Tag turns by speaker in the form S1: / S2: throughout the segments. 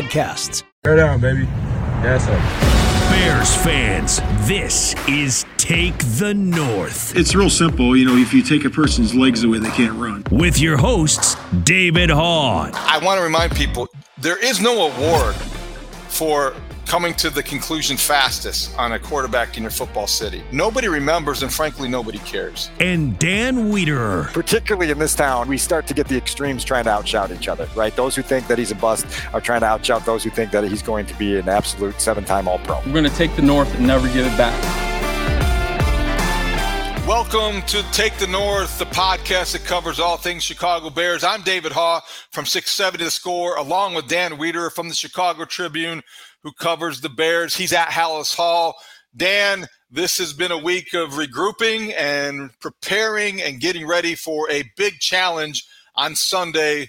S1: podcasts.
S2: Bear down, baby. Yes, sir.
S3: Bears fans, this is Take the North.
S4: It's real simple. You know, if you take a person's legs away, they can't run.
S3: With your hosts, David Haugh.
S5: I want to remind people there is no award for coming to the conclusion fastest on a quarterback in your football city. Nobody remembers, and frankly, nobody cares.
S3: And Dan Wiederer.
S6: Particularly in this town, we start to get the extremes trying to outshout each other, right? Those who think that he's a bust are trying to outshout those who think that he's going to be an absolute seven time All Pro.
S7: We're going to take the North and never give it back.
S5: Welcome to Take the North, the podcast that covers all things Chicago Bears. I'm David Haugh from 670 The Score, along with Dan Wiederer from the Chicago Tribune who covers the Bears. He's at Halas Hall. Dan, this has been a week of regrouping and preparing and getting ready for a big challenge on Sunday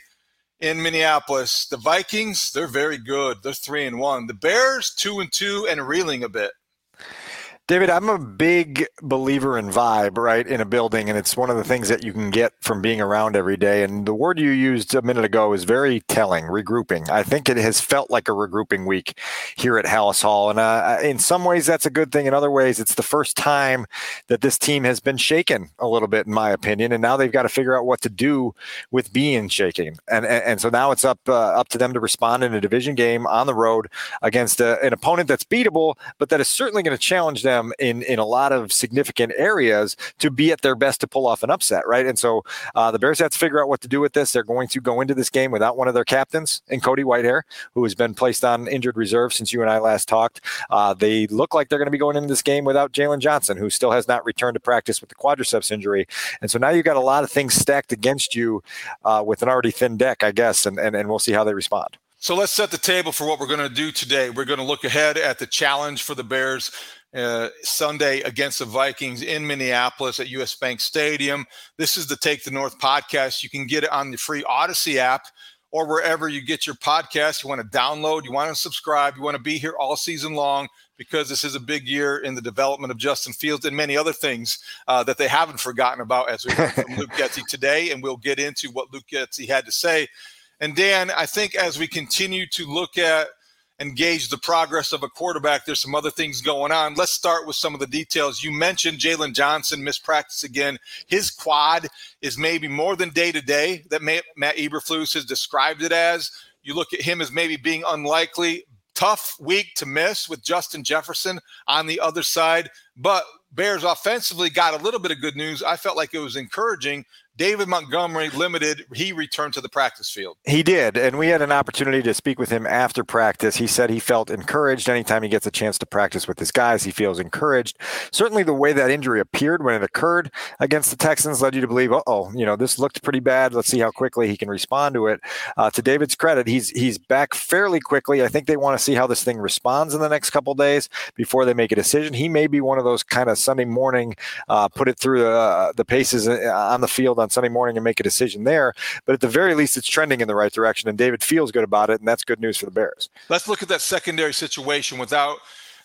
S5: in Minneapolis. The Vikings, they're very good. They're three and one. The Bears, two and two, and reeling a bit.
S6: David, I'm a big believer in vibe, right, in a building, and it's one of the things that you can get from being around every day. And the word you used a minute ago is very telling regrouping. I think it has felt like a regrouping week here at Halas Hall. And uh, in some ways, that's a good thing. In other ways, it's the first time that this team has been shaken a little bit, in my opinion. And now they've got to figure out what to do with being shaken. And, and, and so now it's up, uh, up to them to respond in a division game on the road against a, uh, an opponent that's beatable, but that is certainly going to challenge them them in in a lot of significant areas to be at their best to pull off an upset, right? And so uh, the Bears have to figure out what to do with this. They're going to go into this game without one of their captains, and Cody Whitehair, who has been placed on injured reserve since you and I last talked. Uh, they look like they're going to be going into this game without Jaylon Johnson, who still has not returned to practice with the quadriceps injury. And so now you've got a lot of things stacked against you uh, with an already thin deck, I guess, and, and, and we'll see how they respond.
S5: So let's set the table for what we're going to do today. We're going to look ahead at the challenge for the Bears uh, Sunday against the Vikings in Minneapolis at US Bank Stadium. This is the Take the North podcast. You can get it on the free Audacy app or wherever you get your podcast. You want to download, you want to subscribe, you want to be here all season long because this is a big year in the development of Justin Fields and many other things uh, that they haven't forgotten about as we heard from Luke Getsy today. And we'll get into what Luke Getsy had to say. And Dan, I think as we continue to look at and gauge the progress of a quarterback, there's some other things going on. Let's start with some of the details. You mentioned Jaylon Johnson missed practice again. His quad is maybe more than day to day that Matt Eberflus has described it as. You look at him as maybe being unlikely. Tough week to miss with Justin Jefferson on the other side. But Bears offensively got a little bit of good news. I felt like it was encouraging David Montgomery limited. He returned to the practice field.
S6: He did, and we had an opportunity to speak with him after practice. He said he felt encouraged anytime he gets a chance to practice with his guys. He feels encouraged. Certainly, the way that injury appeared when it occurred against the Texans led you to believe, oh, you know, this looked pretty bad. Let's see how quickly he can respond to it. Uh, to David's credit, he's he's back fairly quickly. I think they want to see how this thing responds in the next couple days before they make a decision. He may be one of those kind of Sunday morning, uh, put it through the uh, the paces uh, on the field on Sunday morning and make a decision there. But at the very least, it's trending in the right direction, and David feels good about it, and that's good news for the Bears.
S5: Let's look at that secondary situation without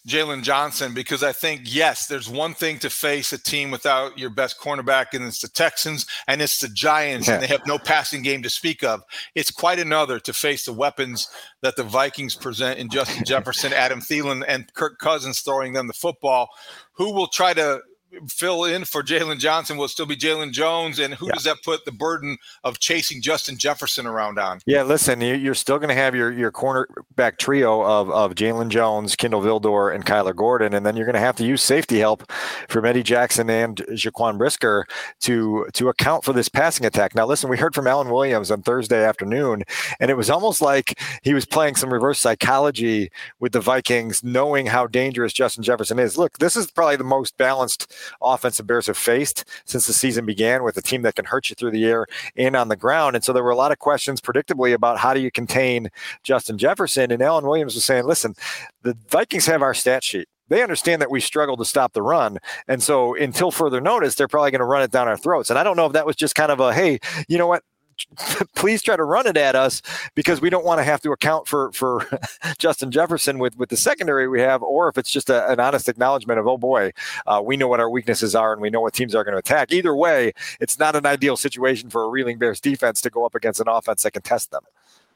S5: Jaylon Johnson because I think, yes, there's one thing to face a team without your best cornerback, and it's the Texans and it's the Giants, yeah. and they have no passing game to speak of. It's quite another to face the weapons that the Vikings present in Justin Jefferson, Adam Thielen, and Kirk Cousins throwing them the football. Who will try to fill in for Jaylon Johnson will still be Jaylon Jones, and who yeah. does that put the burden of chasing Justin Jefferson around on?
S6: Yeah, listen, you're still going to have your your cornerback trio of of Jaylon Jones, Kindle Vildor, and Kyler Gordon, and then you're going to have to use safety help from Eddie Jackson and Jaquan Brisker to to account for this passing attack. Now, listen, we heard from Alan Williams on Thursday afternoon, and it was almost like he was playing some reverse psychology with the Vikings, knowing how dangerous Justin Jefferson is. Look, this is probably the most balanced offense the Bears have faced since the season began with a team that can hurt you through the air and on the ground. And so there were a lot of questions, predictably, about how do you contain Justin Jefferson. And Alan Williams was saying, listen, the Vikings have our stat sheet they understand that we struggle to stop the run. And so until further notice, they're probably going to run it down our throats. And I don't know if that was just kind of a, hey, you know what? please try to run it at us because we don't want to have to account for for Justin Jefferson with with the secondary we have, or if it's just a, an honest acknowledgement of oh boy, uh, we know what our weaknesses are and we know what teams are going to attack. Either way, it's not an ideal situation for a reeling Bears defense to go up against an offense that can test them.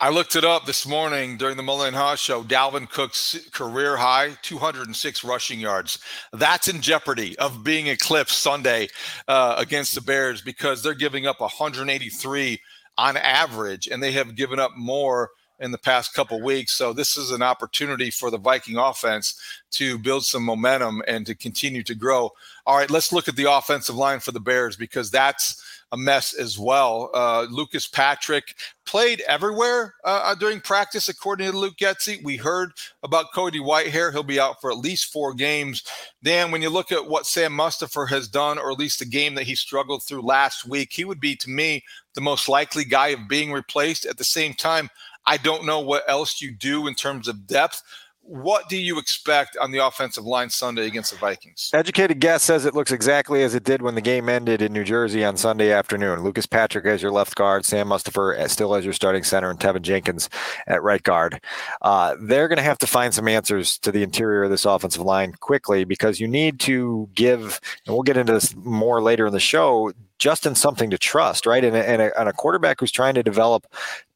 S5: I looked it up this morning during the Mully and Haugh show. Dalvin Cook's career high, 206 rushing yards. That's in jeopardy of being eclipsed Sunday uh, against the Bears because they're giving up 183 on average, and they have given up more in the past couple weeks. So this is an opportunity for the Viking offense to build some momentum and to continue to grow. All right, let's look at the offensive line for the Bears because that's a mess as well. Uh, Lucas Patrick played everywhere uh, uh, during practice, according to Luke Getsy. We heard about Cody Whitehair. He'll be out for at least four games. Dan, when you look at what Sam Mustipher has done, or at least the game that he struggled through last week, he would be, to me, the most likely guy of being replaced. At the same time, I don't know what else you do in terms of depth. What do you expect on the offensive line Sunday against the Vikings?
S6: Educated guess says it looks exactly as it did when the game ended in New Jersey on Sunday afternoon. Lucas Patrick as your left guard, Sam Mustipher still as your starting center, and Teven Jenkins at right guard. Uh, they're going to have to find some answers to the interior of this offensive line quickly because you need to give, and we'll get into this more later in the show, Justin something to trust, right? And, and, a, and a quarterback who's trying to develop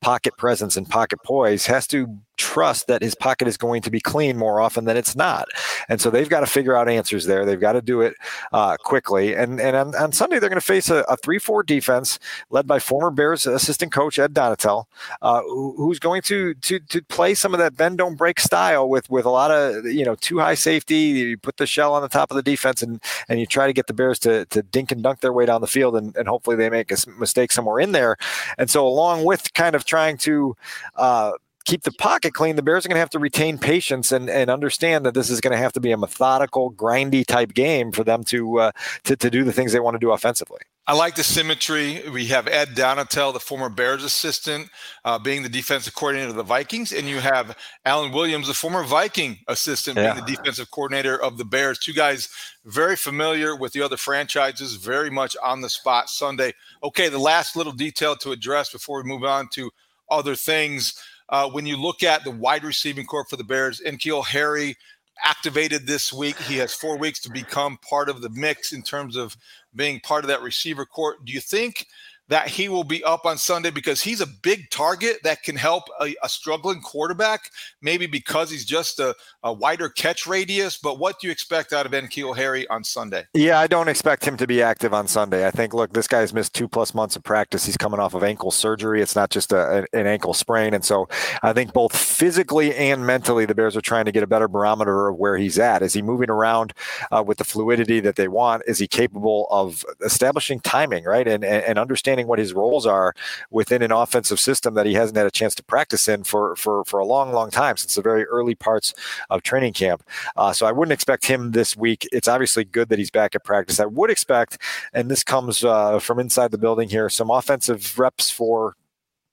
S6: pocket presence and pocket poise has to trust that his pocket is going to be clean more often than it's not. And so they've got to figure out answers there. They've got to do it uh, quickly. And and on, on, Sunday, they're going to face a, a 3 4 defense led by former Bears assistant coach Ed Donatell, uh, who's going to, to to play some of that bend don't break style with with a lot of, you know, two high safety. You put the shell on the top of the defense and, and you try to get the Bears to, to dink and dunk their way down the field. And, and hopefully they make a mistake somewhere in there. And so, along with kind of trying to uh, keep the pocket clean, the Bears are going to have to retain patience and, and understand that this is going to have to be a methodical, grindy type game for them to, uh, to to do the things they want to do offensively.
S5: I like the symmetry. We have Ed Donatell, the former Bears assistant, uh, being the defensive coordinator of the Vikings, and you have Alan Williams, the former Viking assistant, yeah. being the defensive coordinator of the Bears. Two guys very familiar with the other franchises, very much on the spot Sunday. Okay, the last little detail to address before we move on to other things. Uh, when you look at the wide receiving corps for the Bears, N'Keal Harry activated this week. He has four weeks to become part of the mix in terms of being part of that receiver court. Do you think that he will be up on Sunday because he's a big target that can help a, a struggling quarterback, maybe because he's just a, a, wider catch radius. But what do you expect out of N'Keal Harry on Sunday?
S6: Yeah, I don't expect him to be active on Sunday. I think, look, this guy's missed two plus months of practice. He's coming off of ankle surgery. It's not just a, an ankle sprain. And so I think both physically and mentally, the Bears are trying to get a better barometer of where he's at. Is he moving around uh, with the fluidity that they want? Is he capable of establishing timing, right? And, and, and understanding understanding what his roles are within an offensive system that he hasn't had a chance to practice in for for for a long, long time since the very early parts of training camp. Uh, so I wouldn't expect him this week. It's obviously good that he's back at practice. I would expect, and this comes uh, from inside the building here, some offensive reps for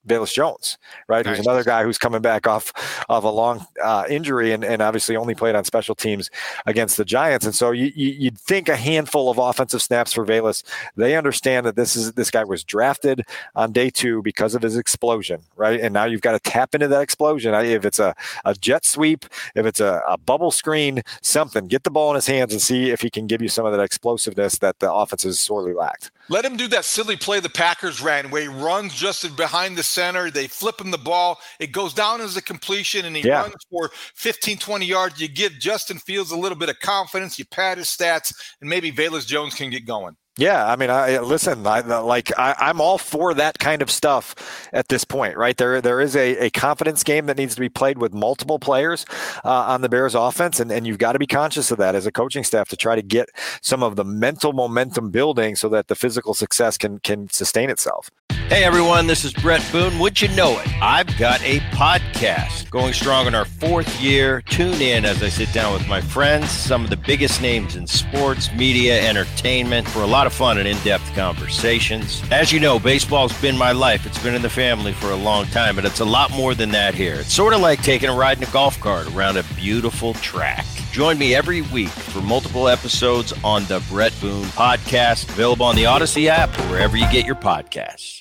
S6: Velus Jones, right? Nice. Who's another guy who's coming back off of a long uh, injury and, and obviously only played on special teams against the Giants. And so you, you, would think a handful of offensive snaps for Velus. They understand that this is this guy was drafted on day two because of his explosion, right? And now you've got to tap into that explosion. If it's a, a jet sweep, if it's a, a bubble screen, something, get the ball in his hands and see if he can give you some of that explosiveness that the offense has sorely lacked.
S5: Let him do that silly play the Packers ran where he runs just behind the center. They flip him the ball. It goes down as a completion and he yeah. runs for 15, 20 yards. You give Justin Fields a little bit of confidence. You pad his stats, and maybe Velus Jones can get going.
S6: Yeah, I mean, I listen. I like. I, am all for that kind of stuff at this point, right? There, there is a, a confidence game that needs to be played with multiple players uh, on the Bears' offense, and, and you've got to be conscious of that as a coaching staff to try to get some of the mental momentum building so that the physical success can can sustain itself.
S8: Hey everyone, this is Bret Boone. Would you know it? I've got a podcast going strong in our fourth year. Tune in as I sit down with my friends, some of the biggest names in sports, media, entertainment, for a lot of fun and in depth conversations. As you know, baseball's been my life. It's been in the family for a long time, but it's a lot more than that here. It's sort of like taking a ride in a golf cart around a beautiful track. Join me every week for multiple episodes on the Bret Boone Podcast, available on the Audacy app or wherever you get your podcasts.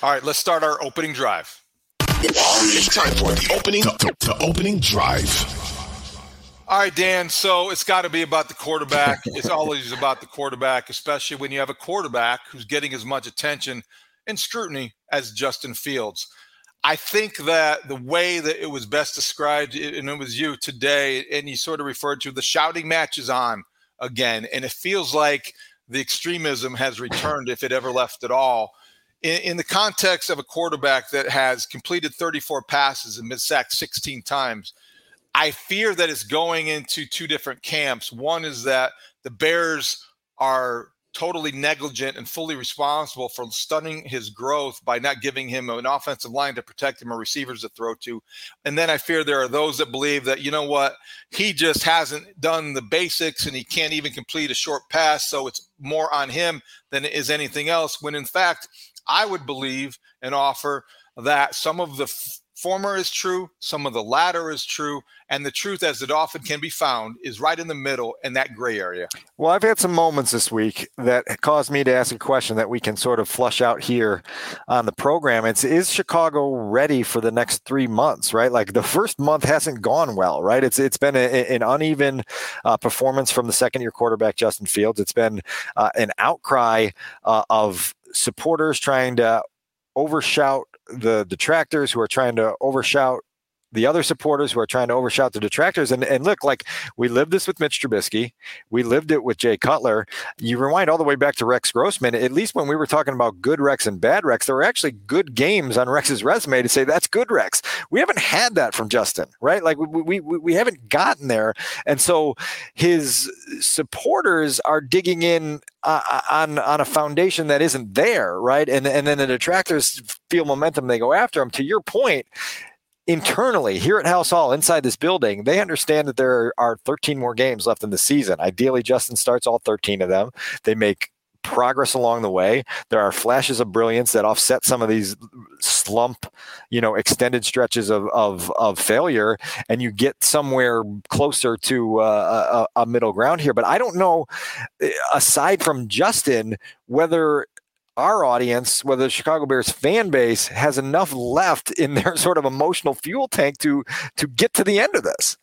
S5: All right, let's start our opening drive.
S9: It's time for the opening, the, the opening drive.
S5: All right, Dan. So it's got to be about the quarterback. it's always about the quarterback, especially when you have a quarterback who's getting as much attention and scrutiny as Justin Fields. I think that the way that it was best described, and it was you today, and you sort of referred to the shouting match is on again. And it feels like the extremism has returned, if it ever left at all in, in the context of a quarterback that has completed 34 passes and been sacked 16 times, I fear that it's going into two different camps. One is that the Bears are totally negligent and fully responsible for stunning his growth by not giving him an offensive line to protect him or receivers to throw to. And then I fear there are those that believe that, you know what, he just hasn't done the basics and he can't even complete a short pass. So it's more on him than it is anything else. When in fact, I would believe and offer that some of the f- former is true, some of the latter is true, and the truth, as it often can be found, is right in the middle in that gray area.
S6: Well, I've had some moments this week that caused me to ask a question that we can sort of flush out here on the program. It's is Chicago ready for the next three months? Right, like the first month hasn't gone well. Right, it's it's been a, an uneven uh, performance from the second year quarterback Justin Fields. It's been uh, an outcry uh, of supporters trying to overshout the detractors who are trying to overshout the other supporters who are trying to overshout the detractors. And, and look, like we lived this with Mitch Trubisky, we lived it with Jay Cutler. You rewind all the way back to Rex Grossman. At least when we were talking about good Rex and bad Rex, there were actually good games on Rex's resume to say that's good Rex. We haven't had that from Justin, right? Like we, we, we haven't gotten there. And so his supporters are digging in uh, on on a foundation that isn't there, right? And and then the detractors feel momentum, they go after him. To your point, internally here at Halas Hall inside this building, they understand that there are 13 more games left in the season. Ideally, Justin starts all 13 of them. They make progress along the way. There are flashes of brilliance that offset some of these slump, you know, extended stretches of of, of failure, and you get somewhere closer to uh, a, a middle ground here. But I don't know, eh, aside from Justin, whether our audience, whether the Chicago Bears fan base has enough left in their sort of emotional fuel tank to to get to the end of this.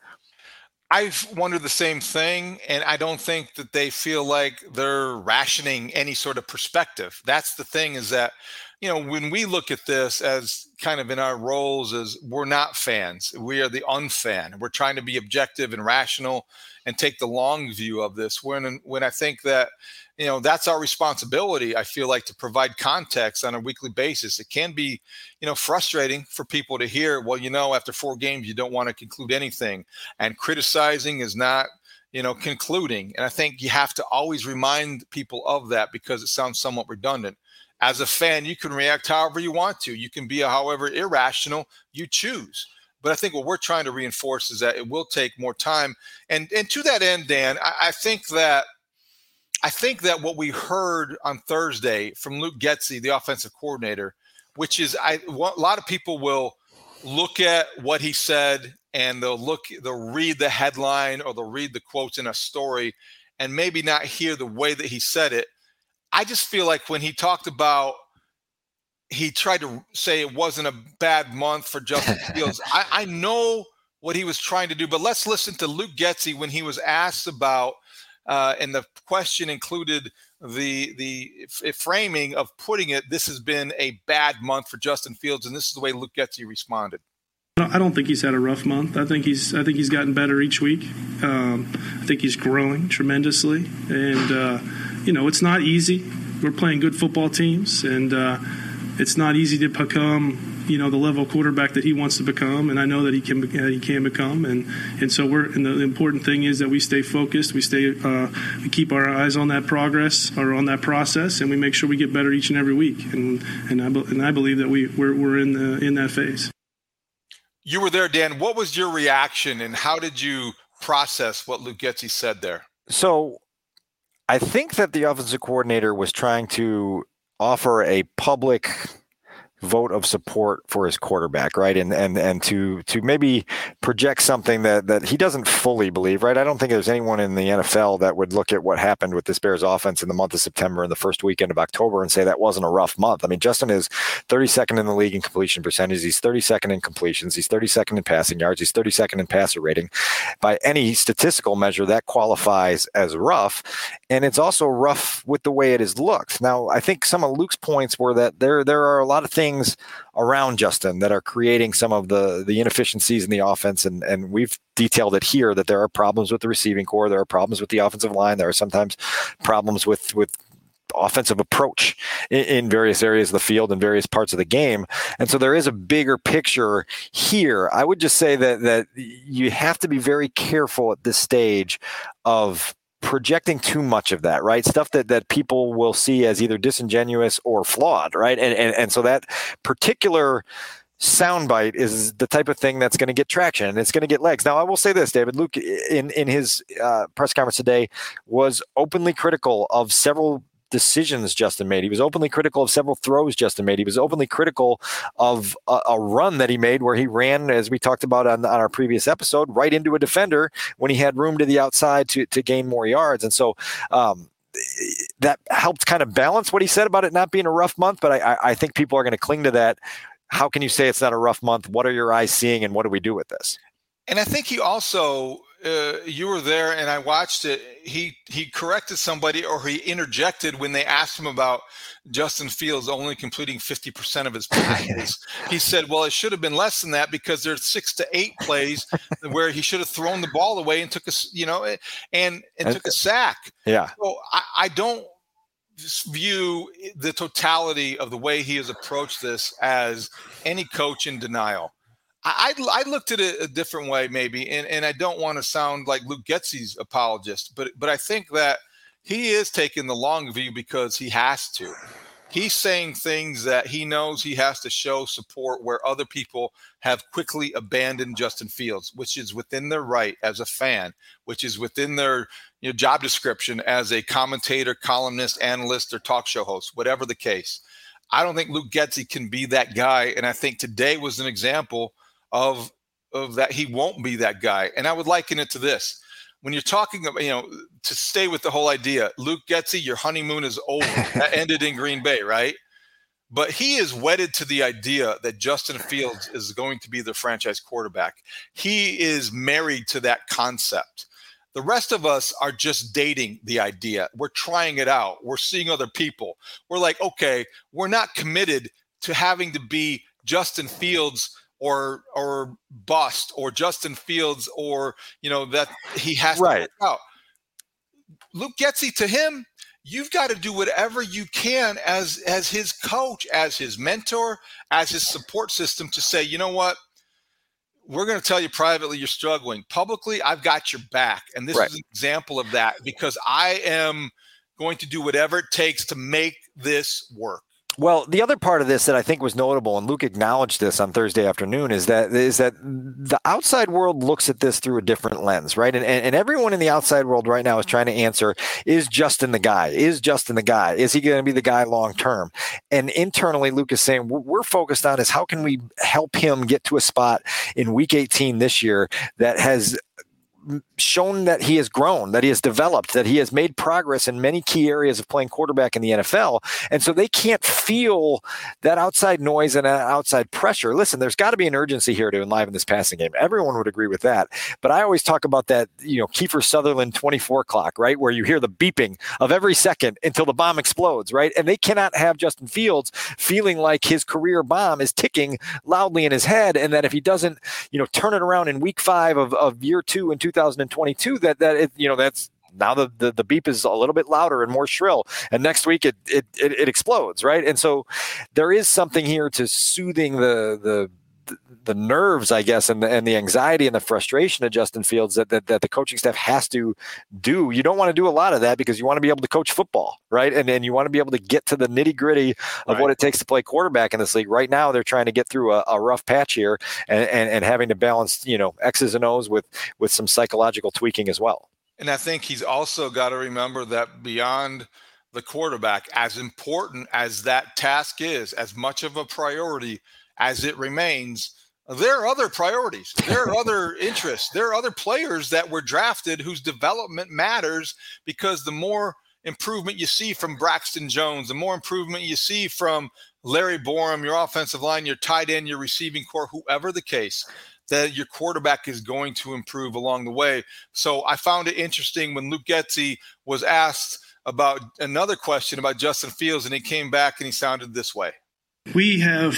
S5: I've wondered the same thing, and I don't think that they feel like they're rationing any sort of perspective. That's the thing is that, you know, when we look at this as kind of in our roles as we're not fans, we are the unfan. We're trying to be objective and rational and take the long view of this. When when I think that you know that's our responsibility i feel like to provide context on a weekly basis it can be you know frustrating for people to hear well you know after four games you don't want to conclude anything and criticizing is not you know concluding and i think you have to always remind people of that because it sounds somewhat redundant as a fan you can react however you want to you can be however irrational you choose but I think what we're trying to reinforce is that it will take more time. And and to that end, Dan, I, I think that I think that what we heard on Thursday from Luke Getsy, the offensive coordinator, which is I a lot of people will look at what he said and they'll look they'll read the headline or they'll read the quotes in a story and maybe not hear the way that he said it. I just feel like when he talked about he tried to say it wasn't a bad month for Justin Fields. I, I know what he was trying to do, but let's listen to Luke Getsy when he was asked about, uh, and the question included the the f- framing of putting it. This has been a bad month for Justin Fields, and this is the way Luke Getsy responded.
S10: I don't think he's had a rough month. I think he's I think he's gotten better each week. Um, I think he's growing tremendously, and uh, you know it's not easy. We're playing good football teams, and uh, it's not easy to become you know the level quarterback that he wants to become, and I know that he can uh, he can become, and and so we're and the important thing is that we stay focused, we stay uh, we keep our eyes on that progress or on that process, and we make sure we get better each and every week, and and I and I believe that we we're, we're in the in that phase.
S5: You were there, Dan. What was your reaction, and how did you process what Luke Getsy said there?
S6: So, I think that the offensive coordinator was trying to offer a public vote of support for his quarterback, right? And and and to to maybe project something that that he doesn't fully believe, right? I don't think there's anyone in the NFL that would look at what happened with this Bears offense in the month of September and the first weekend of October and say that wasn't a rough month. I mean, Justin is 32nd in the league in completion percentage. He's 32nd in completions. He's 32nd in passing yards. He's 32nd in passer rating. By any statistical measure, that qualifies as rough. And it's also rough with the way it is looked. Now, I think some of Luke's points were that there there are a lot of things around Justin that are creating some of the the inefficiencies in the offense. And and we've detailed it here that there are problems with the receiving corps, there are problems with the offensive line, there are sometimes problems with with offensive approach in, in, various areas of the field and various parts of the game. And so there is a bigger picture here. I would just say that that you have to be very careful at this stage of projecting too much of that, right? Stuff that that people will see as either disingenuous or flawed, right? And and, and so that particular soundbite is the type of thing that's going to get traction and it's going to get legs. Now, I will say this, David Luke, in in his uh, press conference today, was openly critical of several decisions Justin made. He was openly critical of several throws Justin made. He was openly critical of a, a, run that he made where he ran, as we talked about on, on our previous episode, right into a defender when he had room to the outside to, to gain more yards. And so, um, that helped kind of balance what he said about it not being a rough month, but I, I think people are going to cling to that. How can you say it's not a rough month? What are your eyes seeing, and what do we do with this?
S5: And I think he also uh, you were there and I watched it. He he corrected somebody or he interjected when they asked him about Justin Fields only completing 50% of his passes. he said, "Well, it should have been less than that because there's 6 to 8 plays where he should have thrown the ball away and took a, you know, and and took a sack."
S6: Yeah.
S5: So I, I don't view the totality of the way he has approached this as any coach in denial. I, I looked at it a different way, maybe, and, and I don't want to sound like Luke Getsy's apologist, but but I think that he is taking the long view because he has to. He's saying things that he knows he has to show support where other people have quickly abandoned Justin Fields, which is within their right as a fan, which is within their you know, job description as a commentator, columnist, analyst, or talk show host, whatever the case. I don't think Luke Getsy can be that guy. And I think today was an example of of that he won't be that guy. And I would liken it to this. When you're talking about, you know, to stay with the whole idea, Luke Getsy, your honeymoon is over. that ended in Green Bay, right? But he is wedded to the idea that Justin Fields is going to be the franchise quarterback. He is married to that concept. The rest of us are just dating the idea. We're trying it out. We're seeing other people. We're like, okay, we're not committed to having to be Justin Fields or or bust or Justin Fields or you know that he has right. to work out. Luke Getsy to him, you've got to do whatever you can as as his coach, as his mentor, as his support system to say, you know what, we're going to tell you privately you're struggling. Publicly, I've got your back, and this right. is an example of that because I am going to do whatever it takes to make this work.
S6: Well, the other part of this that I think was notable, and Luke acknowledged this on Thursday afternoon, is that is that the outside world looks at this through a different lens, right? And, and, and everyone in the outside world right now is trying to answer: Is Justin the guy? Is Justin the guy? Is he going to be the guy long term? And internally, Luke is saying what we're focused on is how can we help him get to a spot in Week 18 this year that has shown that he has grown, that he has developed, that he has made progress in many key areas of playing quarterback in the NFL. And so they can't feel that outside noise and outside pressure. Listen, there's got to be an urgency here to enliven this passing game. Everyone would agree with that. But I always talk about that, you know, Kiefer Sutherland 24 clock, right? Where you hear the beeping of every second until the bomb explodes, right? And they cannot have Justin Fields feeling like his career bomb is ticking loudly in his head. And that if he doesn't, you know, turn it around in week five of, of year two in 2022, that, that, it, you know, that's now the, the, the beep is a little bit louder and more shrill. And next week it, it it, it explodes right? And so there is something here to soothing the the the nerves, I guess, and the, and the anxiety and the frustration of Justin Fields that, that, that the coaching staff has to do. You don't want to do a lot of that because you want to be able to coach football, right? And and you want to be able to get to the nitty gritty of right. what it takes to play quarterback in this league. Right now, they're trying to get through a, a rough patch here and, and, and having to balance, you know, X's and O's with with some psychological tweaking as well.
S5: And I think he's also got to remember that beyond the quarterback, as important as that task is, as much of a priority as it remains, there are other priorities. There are other interests. There are other players that were drafted whose development matters because the more improvement you see from Braxton Jones, the more improvement you see from Larry Borom, your offensive line, your tight end, your receiving corps, whoever the case, that your quarterback is going to improve along the way. So I found it interesting when Luke Getsy was asked about another question about Justin Fields, and he came back and he sounded this way
S10: we have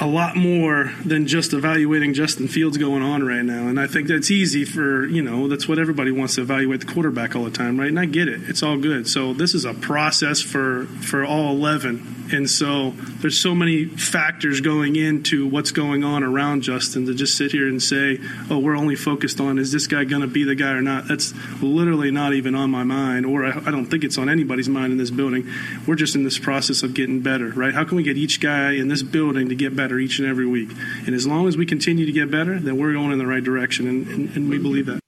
S10: a lot more than just evaluating Justin Fields going on right now. And I think that's easy for, you know, that's what everybody wants to evaluate the quarterback all the time, right? And I get it. It's all good. So this is a process for for all 11. And so there's so many factors going into what's going on around Justin to just sit here and say, "Oh, we're only focused on is this guy going to be the guy or not?" That's literally not even on my mind or I, I don't think it's on anybody's mind in this building. We're just in this process of getting better, right? How can we get each guy guy in this building to get better each and every week. And as long as we continue to get better, then we're going in the right direction, and, and, and we believe that.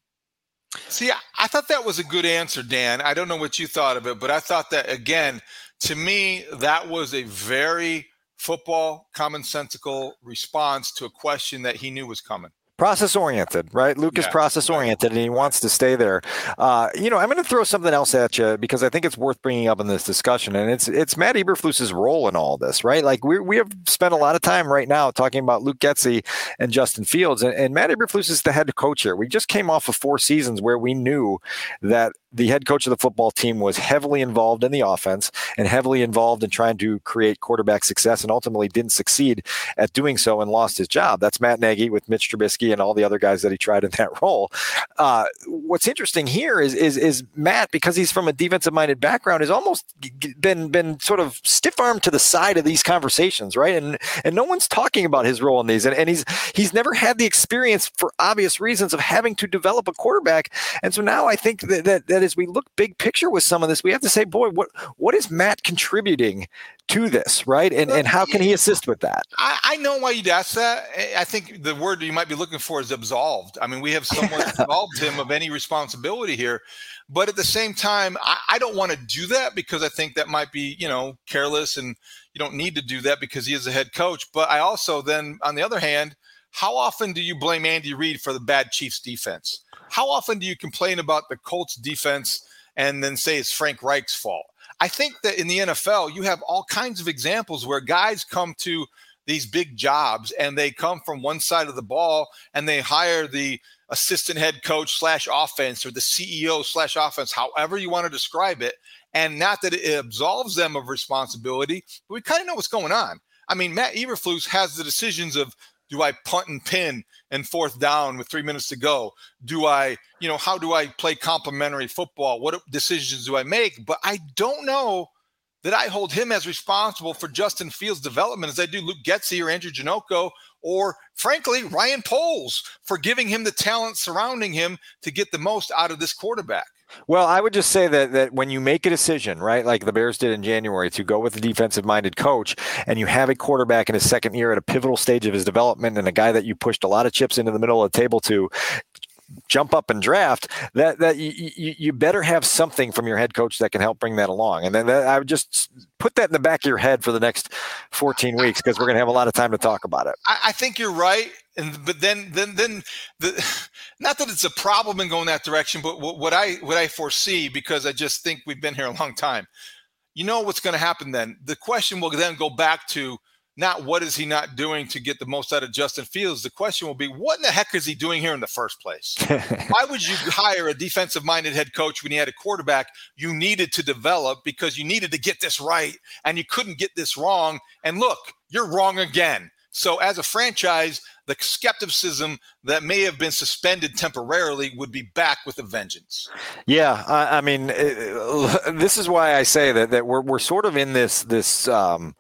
S5: See, I thought that was a good answer, Dan. I don't know what you thought of it, but I thought that, again, to me, that was a very football, commonsensical response to a question that he knew was coming
S6: process oriented, right? Luke is process oriented and he wants to stay there. Uh, you know, I'm going to throw something else at you because I think it's worth bringing up in this discussion, and it's it's Matt Eberflus's role in all this, right? Like we we have spent a lot of time right now talking about Luke Getsy and Justin Fields, and, and Matt Eberflus is the head coach here. We just came off of four seasons where we knew that the head coach of the football team was heavily involved in the offense and heavily involved in trying to create quarterback success and ultimately didn't succeed at doing so and lost his job. That's Matt Nagy with Mitch Trubisky and all the other guys that he tried in that role. Uh, what's interesting here is, is, is Matt, because he's from a defensive minded background, has almost been, been sort of stiff armed to the side of these conversations, right? And, and no one's talking about his role in these. And, and he's, he's never had the experience for obvious reasons of having to develop a quarterback. And so now I think that, that, that as we look big picture with some of this, we have to say, boy, what what is Matt contributing to this, right? And and how can he assist with that?
S5: I, I know why you'd ask that. I think the word you might be looking for is absolved. I mean, we have someone absolved him of any responsibility here. But at the same time, I, I don't want to do that because I think that might be, you know, careless and you don't need to do that because he is a head coach. But I also then, on the other hand, how often do you blame Andy Reid for the bad Chiefs defense? How often do you complain about the Colts defense and then say it's Frank Reich's fault? I think that in the NFL, you have all kinds of examples where guys come to these big jobs and they come from one side of the ball and they hire the assistant head coach slash offense or the CEO slash offense, however you want to describe it. And not that it absolves them of responsibility, but we kind of know what's going on. I mean, Matt Eberflus has the decisions of do I punt and pin and fourth down with three minutes to go? Do I, you know, how do I play complementary football? What decisions do I make? But I don't know that I hold him as responsible for Justin Fields' development as I do Luke Getsy or Andrew Janocko or, frankly, Ryan Poles for giving him the talent surrounding him to get the most out of this quarterback.
S6: Well, I would just say that that when you make a decision, right, like the Bears did in January, to go with a defensive-minded coach, and you have a quarterback in his second year at a pivotal stage of his development, and a guy that you pushed a lot of chips into the middle of the table to, jump up and draft, that that you, you, better have something from your head coach that can help bring that along. And then that, I would just put that in the back of your head for the next 14 weeks because we're going to have a lot of time to talk about it.
S5: I, I think you're right, and but then then then the not that it's a problem in going that direction, but what, what I what I foresee because I just think we've been here a long time. You know what's going to happen then? The question will then go back to not what is he not doing to get the most out of Justin Fields. The question will be, what in the heck is he doing here in the first place? Why would you hire a defensive minded head coach when you had a quarterback you needed to develop because you needed to get this right and you couldn't get this wrong? And look, you're wrong again. So, as a franchise, the skepticism that may have been suspended temporarily would be back with a vengeance.
S6: Yeah, I, I mean, it, this is why I say that that we're we're sort of in this this. Um,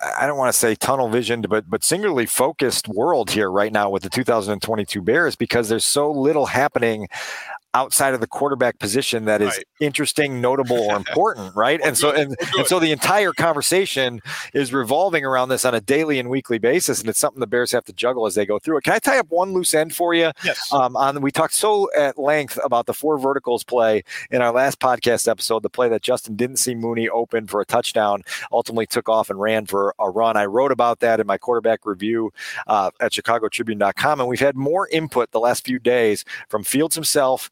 S6: I don't want to say tunnel visioned, but but singularly focused world here right now with the 2022 Bears because there's so little happening outside of the quarterback position that is right. interesting, notable, or important, right? and so and, and, so the entire conversation is revolving around this on a daily and weekly basis, and it's something the Bears have to juggle as they go through it. Can I tie up one loose end for you?
S5: Yes.
S6: Um, on we talked so at length about the four verticals play in our last podcast episode, the play that Justin didn't see Mooney open for a touchdown, ultimately took off and ran for a run. I wrote about that in my quarterback review uh, at ChicagoTribune.com, and we've had more input the last few days from Fields himself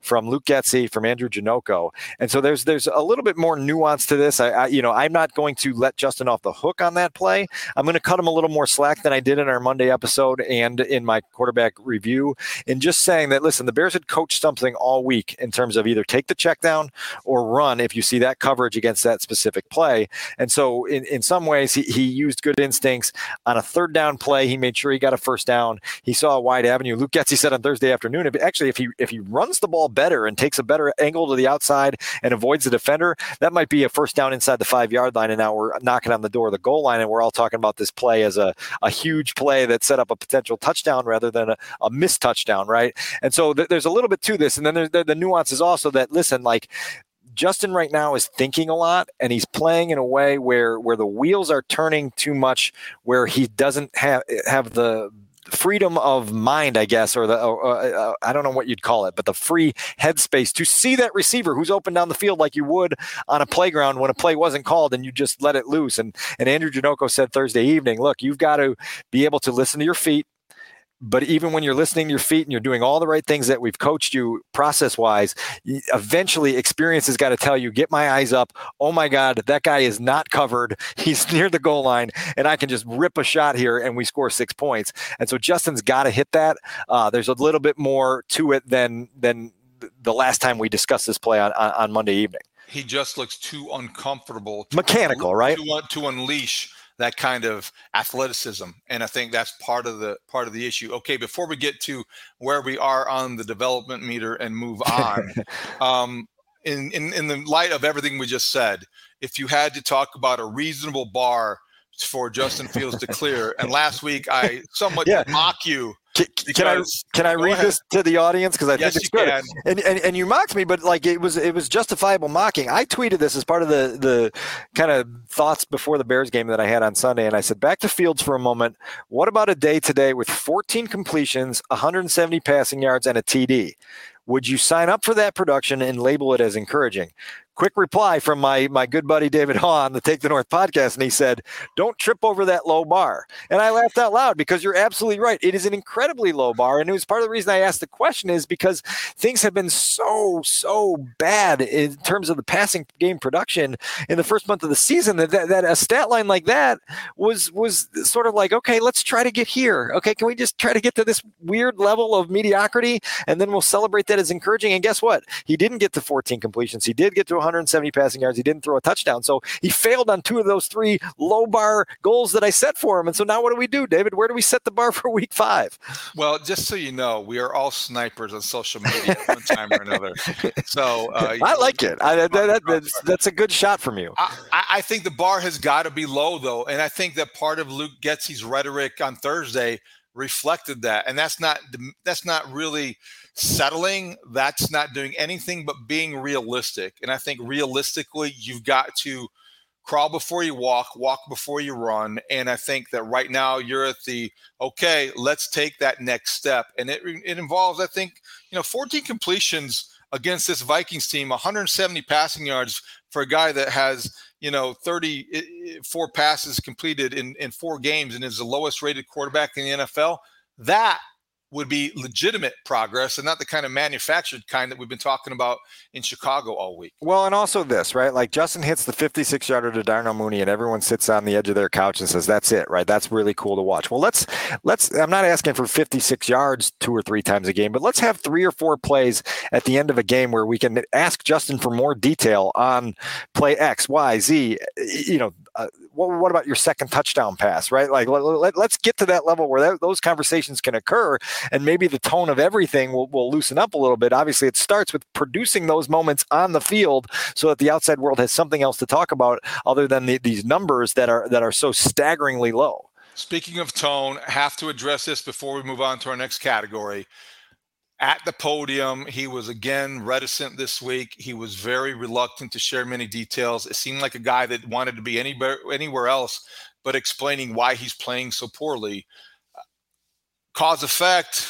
S6: from Luke Getsy, from Andrew Janocko. And so there's there's a little bit more nuance to this. I, I, you know I'm not going to let Justin off the hook on that play. I'm going to cut him a little more slack than I did in our Monday episode and in my quarterback review. In just saying that, listen, the Bears had coached something all week in terms of either take the check down or run if you see that coverage against that specific play. And so in, in some ways he, he used good instincts on a third down play. He made sure he got a first down. He saw a wide avenue. Luke Getsy said on Thursday afternoon, if, actually if he if he runs the ball better and takes a better angle to the outside and avoids the defender, that might be a first down inside the five yard line. And now we're knocking on the door of the goal line, and we're all talking about this play as a, a huge play that set up a potential touchdown rather than a, a missed touchdown, right? And so th- there's a little bit to this. And then there's the, the nuance is also that, listen, like, Justin right now is thinking a lot and he's playing in a way where where the wheels are turning too much where he doesn't have have the freedom of mind, I guess, or the uh, uh, I don't know what you'd call it, but the free headspace to see that receiver who's open down the field like you would on a playground when a play wasn't called and you just let it loose. And and Andrew Janocko said Thursday evening, look, you've got to be able to listen to your feet, but even when you're listening to your feet and you're doing all the right things that we've coached you process wise, eventually experience has got to tell you, get my eyes up. Oh my God, that guy is not covered. He's near the goal line, and I can just rip a shot here and we score six points. And so Justin's got to hit that. Uh, there's a little bit more to it than than the last time we discussed this play on, on, on Monday evening.
S5: He just looks too uncomfortable,
S6: to, mechanical, right?
S5: To, to unleash that kind of athleticism and i think that's part of the part of the issue okay before we get to where we are on the development meter and move on um, in, in in the light of everything we just said if you had to talk about a reasonable bar for Justin Fields to clear. And last week I somewhat yeah. mock you
S6: can, can, I can I read ahead. this to the audience because I
S5: yes,
S6: think it's good.
S5: And,
S6: and, and you mocked me, but like it was it was justifiable mocking. I tweeted this as part of the the kind of thoughts before the Bears game that I had on Sunday, and I said back to Fields for a moment. What about a day today with 14 completions, 170 passing yards, and a TD? Would you sign up for that production and label it as encouraging? Quick reply from my my good buddy David Haugh on the Take the North podcast, and he said, "Don't trip over that low bar." And I laughed out loud because you're absolutely right. It is an incredibly low bar, and it was part of the reason I asked the question is because things have been so so bad in terms of the passing game production in the first month of the season that that, that a stat line like that was was sort of like, okay, let's try to get here. Okay, can we just try to get to this weird level of mediocrity, and then we'll celebrate that as encouraging. And guess what? He didn't get to 14 completions. He did get to 100 170 passing yards. He didn't throw a touchdown. So he failed on two of those three low bar goals that I set for him. And so now what do we do, David? Where do we set the bar for week five?
S5: Well, just so you know, we are all snipers on social media one time or another. So uh,
S6: I like it. I, that, that, that's, that's, a good shot from you.
S5: I, I think the bar has got to be low, though. And I think that part of Luke Getsy's rhetoric on Thursday reflected that. And that's not that's not really settling, that's not doing anything but being realistic. And I think realistically, you've got to crawl before you walk, walk before you run. And I think that right now you're at the okay, let's take that next step. And it it involves, I think, you know, 14 completions against this Vikings team, 170 passing yards for a guy that has you know 34 eh, eh, passes completed in in four games and is the lowest rated quarterback in the NFL. That would be legitimate progress and not the kind of manufactured kind that we've been talking about in Chicago all week.
S6: Well, and also this, right? Like Justin hits the 56 yarder to Darnell Mooney, and everyone sits on the edge of their couch and says, "That's it, right? That's really cool to watch." Well, let's let's. I'm not asking for 56 yards two or three times a game, but let's have three or four plays at the end of a game where we can ask Justin for more detail on play X, Y, Z. You know, what, what, about your second touchdown pass, right? Like, let, us let, get to that level where that, those conversations can occur, and maybe the tone of everything will, will loosen up a little bit. Obviously, it starts with producing those moments on the field so that the outside world has something else to talk about other than the, these numbers that are that are so staggeringly low.
S5: Speaking of tone, have to address this before we move on to our next category at the podium. He was again reticent this week. He was very reluctant to share many details. It seemed like a guy that wanted to be anywhere anywhere else, but explaining why he's playing so poorly. Uh, cause effect.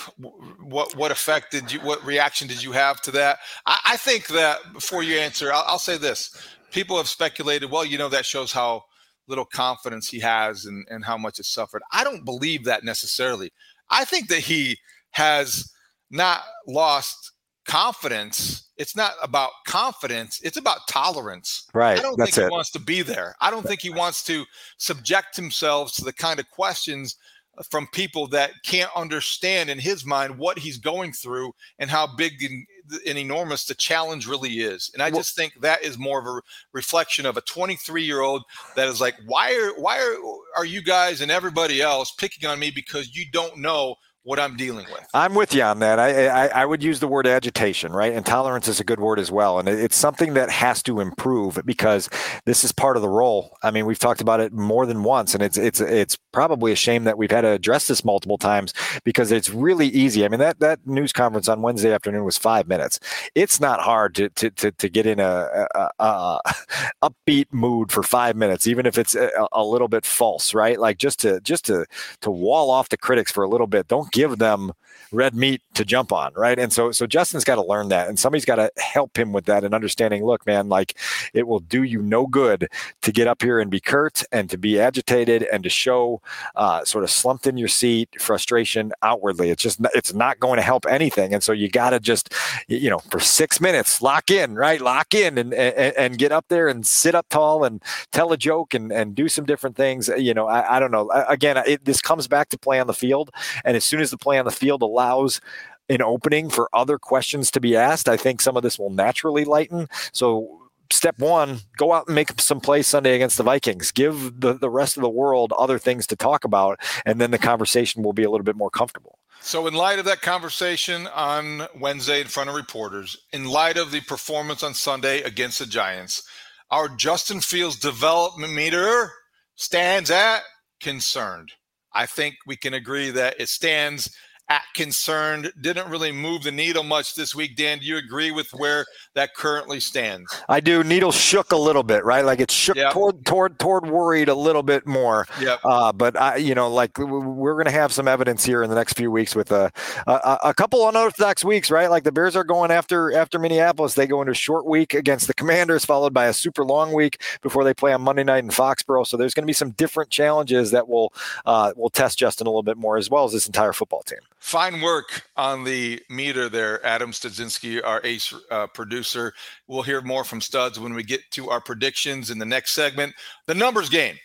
S5: What what effect did you? What reaction did you have to that? I, I think that before you answer, I'll, I'll say this: people have speculated. Well, you know that shows how little confidence he has and, and how much it's suffered. I don't believe that necessarily. I think that he has not lost confidence. It's not about confidence. It's about tolerance.
S6: Right.
S5: I don't
S6: That's
S5: think
S6: it.
S5: he wants to be there. I don't think he wants to subject himself to the kind of questions uh, from people that can't understand in his mind what he's going through and how big and, and enormous the challenge really is. And I just think that is more of a reflection of a 23 year old that is like, why are why are, are you guys and everybody else picking on me because you don't know what I'm dealing with.
S6: I'm with you on that. I, I, I would use the word agitation, right? And tolerance is a good word as well. And it's something that has to improve because this is part of the role. I mean, we've talked about it more than once, and it's it's it's probably a shame that we've had to address this multiple times because it's really easy. I mean, that that news conference on Wednesday afternoon was five minutes. It's not hard to to to, to get in a, a, a, upbeat mood for five minutes, even if it's a, a little bit false, right? Like just to just to to wall off the critics for a little bit. Don't give them red meat to jump on, right? And so so Justin's got to learn that, and somebody's got to help him with that and understanding. Look, man, like it will do you no good to get up here and be curt and to be agitated and to show uh, sort of slumped in your seat, frustration outwardly. It's just it's not going to help anything, and so you got to just you know for six minutes lock in, right? Lock in and, and and get up there and sit up tall and tell a joke and and do some different things. You know, I, I don't know. Again, it, this comes back to play on the field, and as soon as the play on the field allows an opening for other questions to be asked, I think some of this will naturally lighten. So step one, go out and make some plays Sunday against the Vikings. Give the, the rest of the world other things to talk about, and then the conversation will be a little bit more comfortable.
S5: So, in light of that conversation on Wednesday in front of reporters, in light of the performance on Sunday against the Giants, our Justin Fields development meter stands at concerned. I think we can agree that it stands at concerned. Didn't really move the needle much this week. Dan, do you agree with where that currently stands?
S6: I do. Needle shook a little bit, right? Like it shook yep. toward toward toward worried a little bit more.
S5: Yep.
S6: Uh, but I, you know, like we're going to have some evidence here in the next few weeks with a, a, a couple unorthodox weeks, right? Like the Bears are going after after Minneapolis. They go into a short week against the Commanders, followed by a super long week before they play on Monday night in Foxborough. So there's going to be some different challenges that will uh, will test Justin a little bit more, as well as this entire football team.
S5: Fine work on the meter there, Adam Studzinski, our ace uh, producer. We'll hear more from Studs when we get to our predictions in the next segment. The numbers game.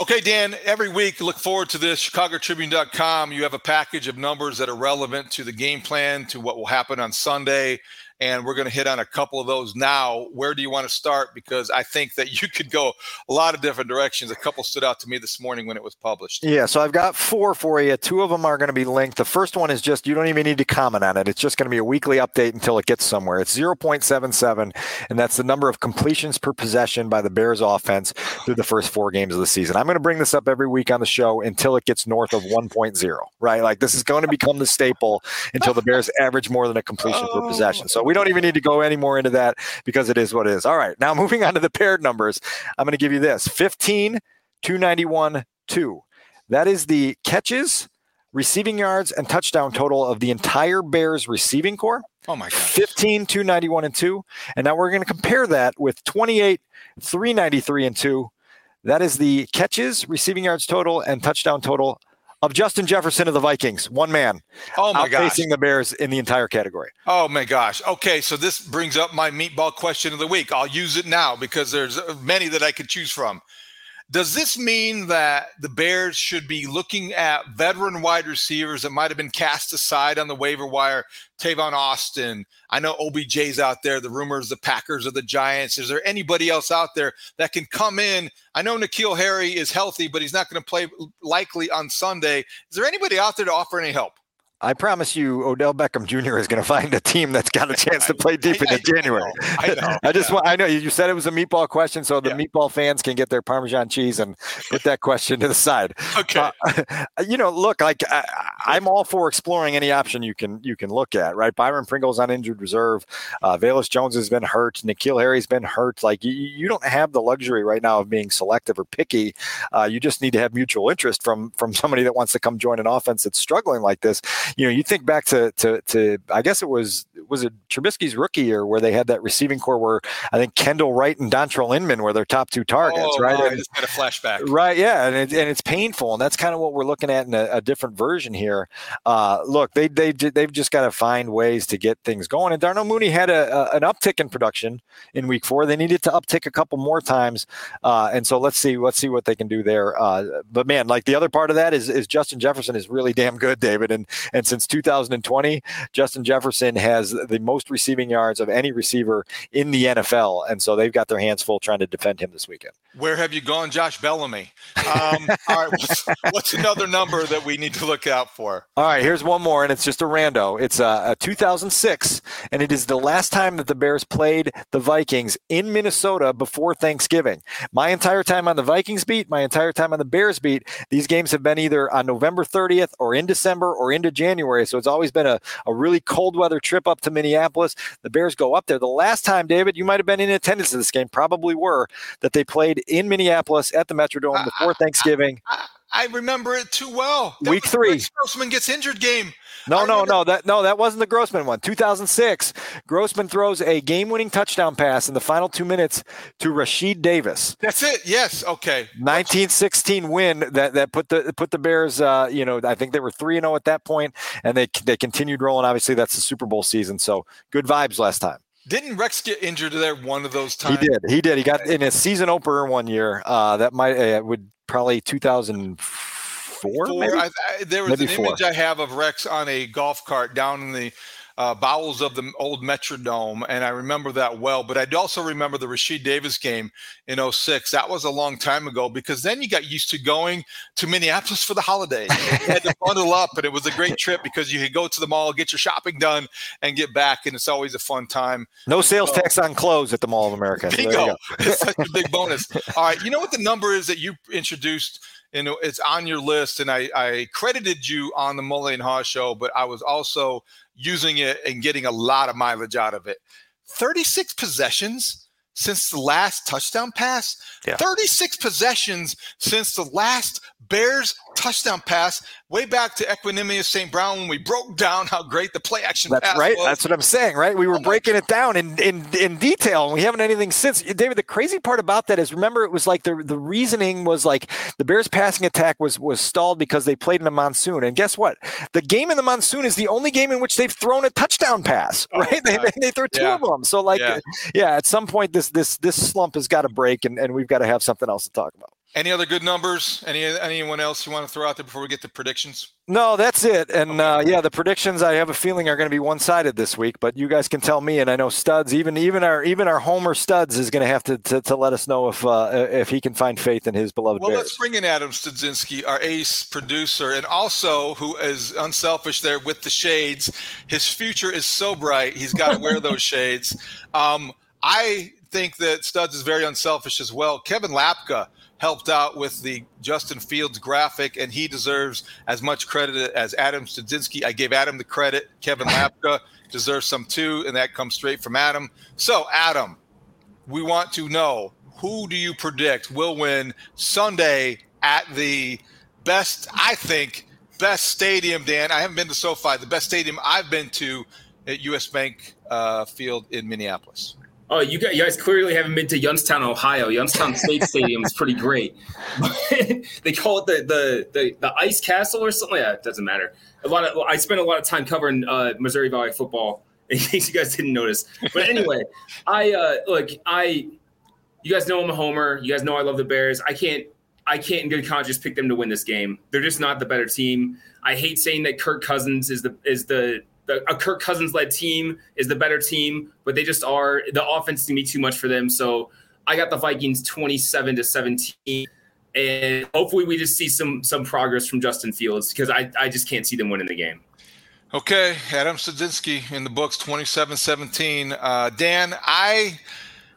S5: Okay, Dan, every week look forward to this. ChicagoTribune.com. You have a package of numbers that are relevant to the game plan, to what will happen on Sunday and we're going to hit on a couple of those now. Where do you want to start? Because I think that you could go a lot of different directions. A couple stood out to me this morning when it was published.
S6: Yeah, so I've got four for you. Two of them are going to be linked. The first one is just you don't even need to comment on it. It's just going to be a weekly update until it gets somewhere. It's 0.77, and that's the number of completions per possession by the Bears offense through the first four games of the season. I'm going to bring this up every week on the show until it gets north of 1.0, right? Like this is going to become the staple until the Bears average more than a completion oh. per possession. So we we don't even need to go any more into that because it is what it is. All right. Now moving on to the paired numbers, I'm going to give you this 15, 291, 2. That is the catches, receiving yards, and touchdown total of the entire Bears receiving corps.
S5: Oh my God.
S6: 15, 291, and 2. And now we're going to compare that with 28, 393, and 2. That is the catches, receiving yards total, and touchdown total of Justin Jefferson of the Vikings, one man.
S5: Oh my gosh.
S6: Facing the Bears in the entire category.
S5: Oh my gosh. Okay, so this brings up my meatball question of the week. I'll use it now because there's many that I could choose from. Does this mean that the Bears should be looking at veteran wide receivers that might have been cast aside on the waiver wire? Tavon Austin. I know OBJ's out there. The rumors the Packers or the Giants. Is there anybody else out there that can come in? I know N'Keal Harry is healthy, but he's not going to play likely on Sunday. Is there anybody out there to offer any help?
S6: I promise you, Odell Beckham Jr. is going to find a team that's got a chance to play deep I, into January. I know. I just yeah. want, I know you said it was a meatball question, so the yeah. meatball fans can get their Parmesan cheese and put that question to the side.
S5: Okay.
S6: Uh, you know, look, like I, am all for exploring any option you can you can look at, right? Byron Pringle's on injured reserve. Uh, Velus Jones has been hurt. N'Keal Harry's been hurt. Like you, you don't have the luxury right now of being selective or picky. Uh, you just need to have mutual interest from from somebody that wants to come join an offense that's struggling like this you know, you think back to to to I guess it was was it Trubisky's rookie year where they had that receiving corps where I think Kendall Wright and Dontrelle Inman were their top two targets,
S5: oh,
S6: right?
S5: I just had a flashback.
S6: Right, yeah, and it, and it's painful, and that's kind of what we're looking at in a, a different version here. Uh, look, they they they've just got to find ways to get things going. And Darnell Mooney had a, a, an uptick in production in Week Four. They needed to uptick a couple more times, uh, and so let's see let's see what they can do there. Uh, but man, like the other part of that is is Justin Jefferson is really damn good, David, and and since 2020, Justin Jefferson has the most receiving yards of any receiver in the NFL. And so they've got their hands full trying to defend him this weekend.
S5: Where have you gone, Josh Bellamy? Um, all right, what's, what's, another number that we need to look out for?
S6: All right, here's one more, and it's just a rando. It's a, a 2006, and it is the last time that the Bears played the Vikings in Minnesota before Thanksgiving. My entire time on the Vikings beat, my entire time on the Bears beat, these games have been either on November 30th or in December or into January. So it's always been a, a really cold weather trip up to Minneapolis. The Bears go up there. The last time, David, you might have been in attendance at this game, probably were, that they played in Minneapolis at the Metrodome before Thanksgiving.
S5: I, remember it too well.
S6: That Week three.
S5: Grossman gets injured game.
S6: No, no, no. That no, that wasn't the Grossman one. 2006. Grossman throws a game-winning touchdown pass in the final two minutes to Rashied Davis.
S5: That's it. Yes. Okay.
S6: 1916 win that that put the put the Bears. Uh, you know, I think they were three and zero oh at that point, and they they continued rolling. Obviously, that's the Super Bowl season. So good vibes last time.
S5: Didn't Rex get injured there one of those times?
S6: He did. He did. He got in a season opener one year. Uh, that might uh, would probably 2004. Four, I,
S5: I, there was maybe an four. image I have of Rex on a golf cart down in the uh, bowels of the old Metrodome, and I remember that well. But I also remember the Rashied Davis game in 06. That was a long time ago because then you got used to going to Minneapolis for the holiday. you had to bundle up, and it was a great trip because you could go to the mall, get your shopping done, and get back, and it's always a fun time.
S6: No sales so, tax on clothes at the Mall of America.
S5: Bingo! it's such a big bonus. All right, you know what the number is that you introduced? And it's on your list. And I, I credited you on the Mully and Haugh show, but I was also using it and getting a lot of mileage out of it. 36 possessions since the last touchdown pass. Yeah. 36 possessions since the last Bears touchdown pass way back to Equanimeous St. Brown when we broke down how great the play action
S6: That's right. Was. That's what I'm saying, right? We were oh breaking it down in, in, in detail and we haven't anything since. David, the crazy part about that is remember it was like the, the reasoning was like the Bears passing attack was, was stalled because they played in a monsoon. And guess what? The game in the monsoon is the only game in which they've thrown a touchdown pass, oh, right? they, they, they, throw two yeah. of them. So like, yeah. yeah. at some point this, this, this slump has got to break and, and we've got to have something else to talk about.
S5: Any other good numbers? Any anyone else you want to throw out there before we get to predictions?
S6: No, that's it. And okay. uh, yeah, the predictions I have a feeling are going to be one-sided this week. But you guys can tell me, and I know Studs, even even our even our Homer Studs is going to have to, to, to let us know if uh, if he can find faith in his beloved.
S5: Well,
S6: Bears.
S5: let's bring in Adam Studzinski, our ace producer, and also who is unselfish there with the shades. His future is so bright; he's got to wear those shades. Um, I think that Studs is very unselfish as well. Kevin Lapka helped out with the Justin Fields graphic, and he deserves as much credit as Adam Studzinski. I gave Adam the credit. Kevin Lapka deserves some too, and that comes straight from Adam. So, Adam, we want to know who do you predict will win Sunday at the best, I think, best stadium, Dan. I haven't been to SoFi, the best stadium I've been to at US Bank uh, Field in Minneapolis.
S11: Oh, you guys, you guys clearly haven't been to Youngstown, Ohio. Youngstown State Stadium is pretty great. they call it the, the the the Ice Castle or something. Yeah, it doesn't matter. A lot of I spent a lot of time covering uh, Missouri Valley football. In case you guys didn't notice, but anyway, I uh, look. I you guys know I'm a homer. You guys know I love the Bears. I can't I can't in good conscience pick them to win this game. They're just not the better team. I hate saying that Kirk Cousins is the is the the, a Kirk Cousins led team is the better team, but they just are. The offense to me too much for them. So I got the Vikings 27 to 17. And hopefully we just see some some progress from Justin Fields because I, I just can't see them winning the game.
S5: Okay, Adam Studzinski in the books 27 17. Uh, Dan, I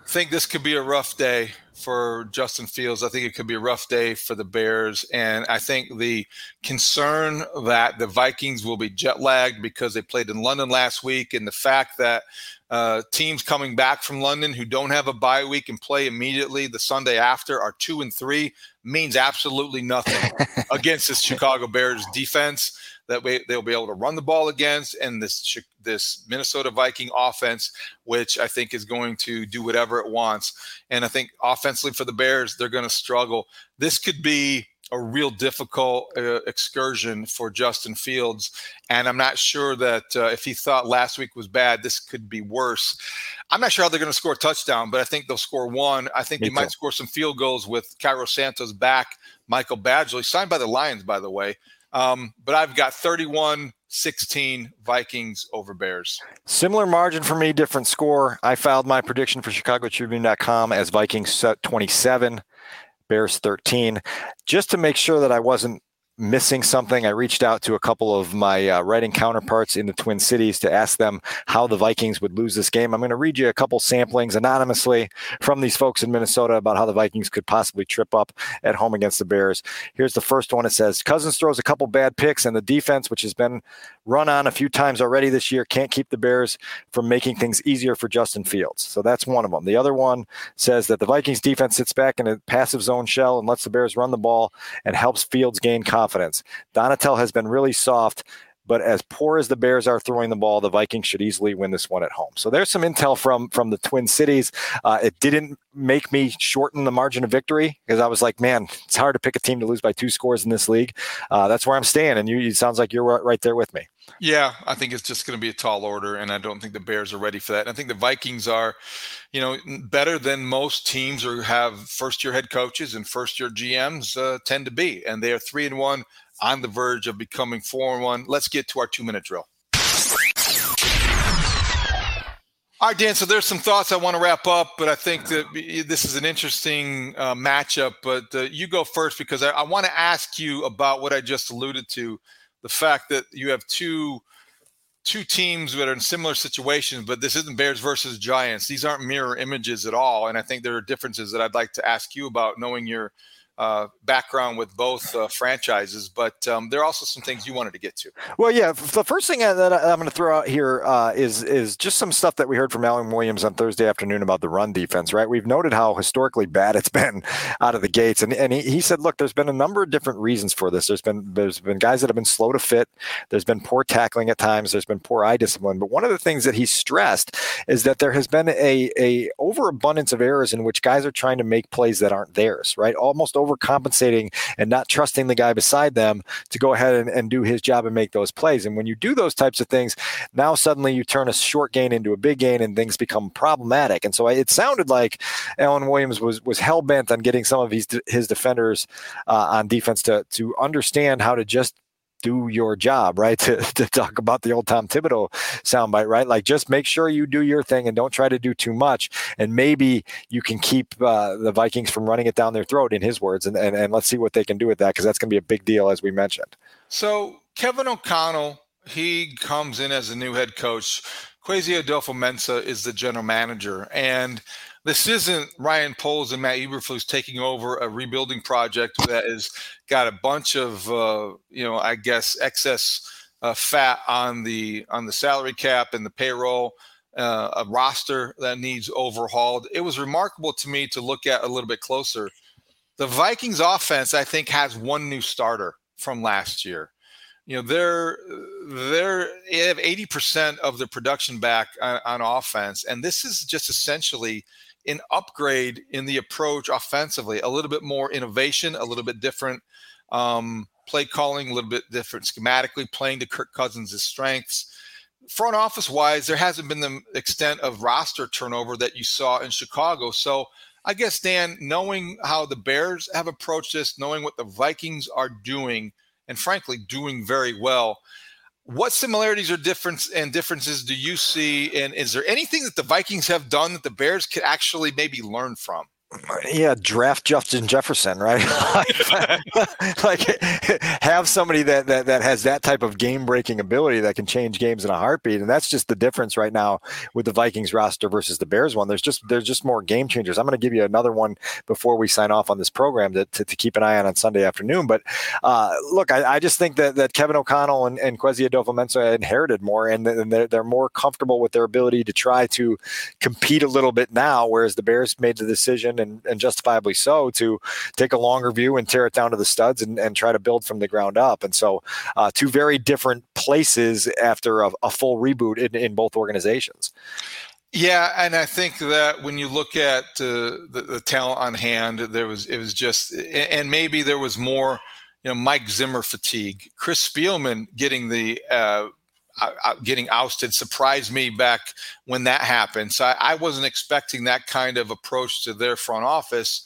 S5: think this could be a rough day for Justin Fields. I think it could be a rough day for the Bears. And I think the concern that the Vikings will be jet lagged because they played in London last week and the fact that uh, teams coming back from London who don't have a bye week and play immediately the Sunday after are two and three means absolutely nothing against this Chicago Bears defense that way they'll be able to run the ball against and this this Minnesota Viking offense which I think is going to do whatever it wants and I think offensively for the Bears they're going to struggle this could be a real difficult uh, excursion for Justin Fields. And I'm not sure that uh, if he thought last week was bad, this could be worse. I'm not sure how they're going to score a touchdown, but I think they'll score one. I think Me they too. might score some field goals with Cairo Santos back, Michael Badgley, signed by the Lions, by the way. Um, but I've got 31 16 Vikings over Bears.
S6: Similar margin for me, different score. I filed my prediction for ChicagoTribune.com as Vikings 27, Bears 13, just to make sure that I wasn't missing something, I reached out to a couple of my uh, writing counterparts in the Twin Cities to ask them how the Vikings would lose this game. I'm going to read you a couple samplings anonymously from these folks in Minnesota about how the Vikings could possibly trip up at home against the Bears. Here's the first one. It says Cousins throws a couple bad picks, and the defense, which has been run on a few times already this year, can't keep the Bears from making things easier for Justin Fields. So that's one of them. The other one says that the Vikings defense sits back in a passive zone shell and lets the Bears run the ball and helps Fields gain confidence. Donatell has been really soft but as poor as the Bears are throwing the ball, the Vikings should easily win this one at home. So there's some intel from from the Twin Cities. Uh, it didn't make me shorten the margin of victory because I was like, man, it's hard to pick a team to lose by two scores in this league. Uh, that's where I'm staying, and you. It sounds like you're right there with me.
S5: Yeah, I think it's just going to be a tall order, and I don't think the Bears are ready for that. And I think the Vikings are, you know, better than most teams or have first-year head coaches and first-year GMs uh, tend to be, and they are three and one on the verge of becoming four and one. Let's get to our two minute drill. All right, Dan. So there's some thoughts I want to wrap up, but I think that this is an interesting uh, matchup. But uh, you go first because I, I want to ask you about what I just alluded to, the fact that you have two two teams that are in similar situations, but this isn't Bears versus Giants. These aren't mirror images at all, and I think there are differences that I'd like to ask you about, knowing your uh, background with both uh, franchises, but um, there are also some things you wanted to get to.
S6: Well, yeah, the first thing that I'm going to throw out here uh, is is just some stuff that we heard from Alan Williams on Thursday afternoon about the run defense. Right, we've noted how historically bad it's been out of the gates, and and he, he said, look, there's been a number of different reasons for this. There's been there's been guys that have been slow to fit. There's been poor tackling at times. There's been poor eye discipline. But one of the things that he stressed is that there has been a a overabundance of errors in which guys are trying to make plays that aren't theirs. Right, almost overcompensating and not trusting the guy beside them to go ahead and, and do his job and make those plays. And when you do those types of things, now suddenly you turn a short gain into a big gain and things become problematic. And so it sounded like Alan Williams was was hell bent on getting some of his his defenders uh, on defense to to understand how to just do your job, right? To, to talk about the old Tom Thibodeau soundbite, right? Like just make sure you do your thing and don't try to do too much. And maybe you can keep uh, the Vikings from running it down their throat, in his words. And, and, and let's see what they can do with that because that's going to be a big deal, as we mentioned.
S5: So Kevin O'Connell, he comes in as a new head coach. Kwesi Adofo-Mensah is the general manager. And this isn't Ryan Poles and Matt Eberflus taking over a rebuilding project that has got a bunch of uh, you know I guess excess uh, fat on the on the salary cap and the payroll. Uh, a roster that needs overhauled. It was remarkable to me to look at a little bit closer. The Vikings offense, I think, has one new starter from last year. you know they're they're they have 80% of their production back on, on, offense and this is just essentially an upgrade in the approach offensively a little bit more innovation a little bit different um, play calling a little bit different schematically playing to kirk cousins' strengths front office wise there hasn't been the extent of roster turnover that you saw in chicago so i guess dan knowing how the bears have approached this knowing what the vikings are doing and frankly doing very well. What similarities or difference and differences do you see? And is there anything that the Vikings have done that the Bears could actually maybe learn from?
S6: Yeah, draft Justin Jefferson, right? like have somebody that, that that has that type of game breaking ability that can change games in a heartbeat, and that's just the difference right now with the Vikings roster versus the Bears one. There's just there's just more game changers. I'm going to give you another one before we sign off on this program to, to, to keep an eye on on Sunday afternoon. But uh, look, I, I, just think that, that Kevin O'Connell and, and Kwesi Adofo-Mensah inherited more, and they're, they're more comfortable with their ability to try to compete a little bit now, whereas the Bears made the decision and, and justifiably so, to take a longer view and tear it down to the studs and, and try to build from the ground up. And so, uh, two very different places after a, a full reboot in, in both organizations.
S5: Yeah, and I think that when you look at uh, the, the talent on hand, there was it was just, and maybe there was more, you know, Mike Zimmer fatigue. Chris Spielman getting the uh, getting ousted surprised me back when that happened. So I, I, wasn't expecting that kind of approach to their front office.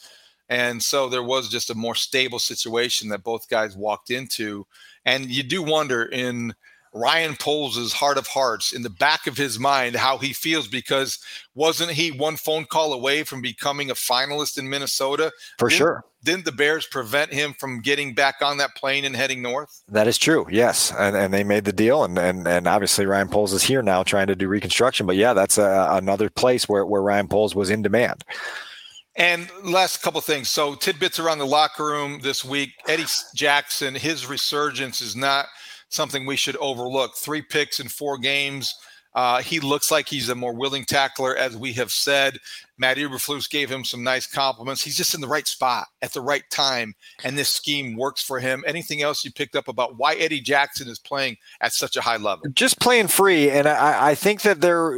S5: And so there was just a more stable situation that both guys walked into. And you do wonder in Ryan Poles' heart of hearts, in the back of his mind, how he feels because wasn't he one phone call away from becoming a finalist in Minnesota?
S6: For
S5: didn't,
S6: sure.
S5: Didn't the Bears prevent him from getting back on that plane and heading north?
S6: That is true. Yes, and, and they made the deal, and, and and obviously Ryan Poles is here now trying to do reconstruction. But yeah, that's a, another place where where Ryan Poles was in demand.
S5: And last couple things. So tidbits around the locker room this week. Eddie Jackson, his resurgence is not something we should overlook. Three picks in four games. Uh, he looks like he's a more willing tackler, as we have said. Matt Eberflus gave him some nice compliments. He's just in the right spot at the right time, and this scheme works for him. Anything else you picked up about why Eddie Jackson is playing at such a high level?
S6: Just playing free, and I, I think that they're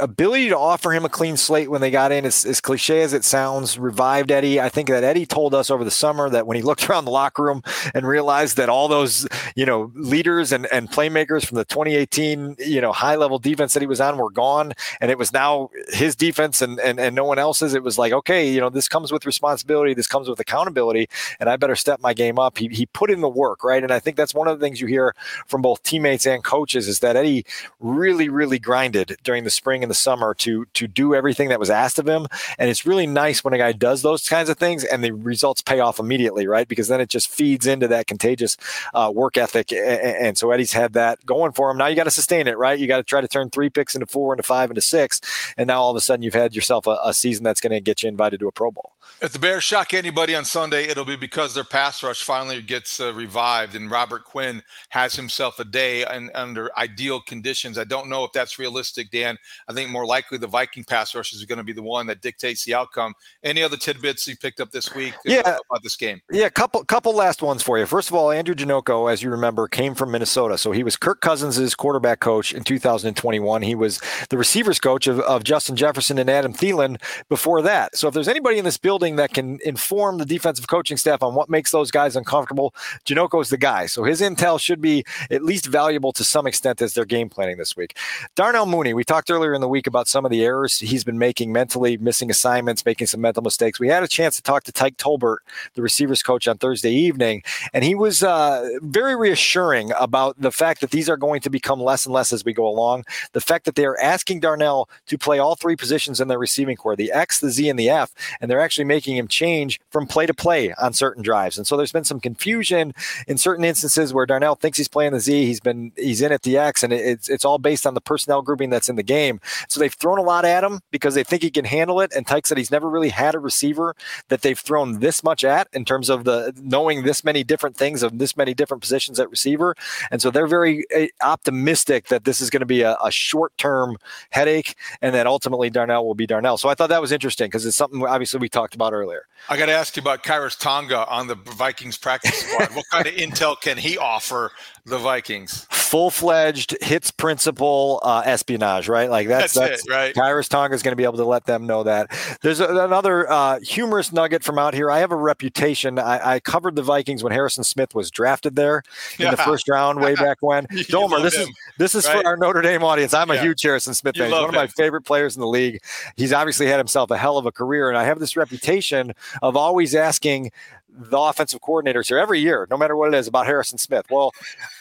S6: ability to offer him a clean slate when they got in, as, as cliche as it sounds, revived Eddie. I think that Eddie told us over the summer that when he looked around the locker room and realized that all those, you know, leaders and, and playmakers from the 2018, you know, high level defense that he was on were gone. And it was now his defense and, and, and no one else's. It was like, okay, you know, this comes with responsibility. This comes with accountability. And I better step my game up. He, he put in the work, right? And I think that's one of the things you hear from both teammates and coaches is that Eddie really, really grinded during the spring spring and the summer to to do everything that was asked of him. And it's really nice when a guy does those kinds of things and the results pay off immediately, right? Because then it just feeds into that contagious uh, work ethic. And so Eddie's had that going for him. Now you got to sustain it, right? You got to try to turn three picks into four, into five, into six, and now all of a sudden you've had yourself a, a season that's going to get you invited to a Pro Bowl.
S5: If the Bears shock anybody on Sunday, it'll be because their pass rush finally gets uh, revived and Robert Quinn has himself a day and under ideal conditions. I don't know if that's realistic, Dan. I think more likely the Viking pass rush is going to be the one that dictates the outcome. Any other tidbits you picked up this week
S6: yeah.
S5: about this game?
S6: Yeah, couple couple last ones for you. First of all, Andrew Janocko, as you remember, came from Minnesota. So he was Kirk Cousins' quarterback coach in 2021. He was the receivers coach of, of Justin Jefferson and Adam Thielen before that. So if there's anybody in this building that can inform the defensive coaching staff on what makes those guys uncomfortable, Janocko is the guy. So his intel should be at least valuable to some extent as they're game planning this week. Darnell Mooney, we talked earlier in the week about some of the errors he's been making mentally, missing assignments, making some mental mistakes. We had a chance to talk to Tyke Tolbert, the receivers coach, on Thursday evening, and he was uh, very reassuring about the fact that these are going to become less and less as we go along. The fact that they are asking Darnell to play all three positions in their receiving corps the X, the Z, and the F, and they're actually making him change from play to play on certain drives. And so there's been some confusion in certain instances where Darnell thinks he's playing the Z, he's been he's in at the X, and it's it's all based on the personnel grouping that's in the game. So they've thrown a lot at him because they think he can handle it. And Tyke said he's never really had a receiver that they've thrown this much at in terms of the knowing this many different things of this many different positions at receiver. And so they're very eh, optimistic that this is going to be a, a short term headache and that ultimately Darnell will be Darnell. So I thought that was interesting because it's something obviously we talked talked about earlier.
S5: I got to ask you about Khyiris Tonga on the Vikings practice squad. what kind of intel can he offer the Vikings?
S6: Full fledged hits principle uh, espionage, right? Like that's,
S5: that's, that's it, right?
S6: Khyiris Tonga is going to be able to let them know that. There's a, another uh, humorous nugget from out here. I have a reputation. I, I, covered the Vikings when Harrison Smith was drafted there in yeah. the first round way back when. Domer, this him, is this is right? for our Notre Dame audience. I'm yeah. a huge Harrison Smith fan. He's one of my favorite players in the league. He's obviously had himself a hell of a career, and I have this reputation of always asking the offensive coordinators here every year, no matter what it is, about Harrison Smith. Well,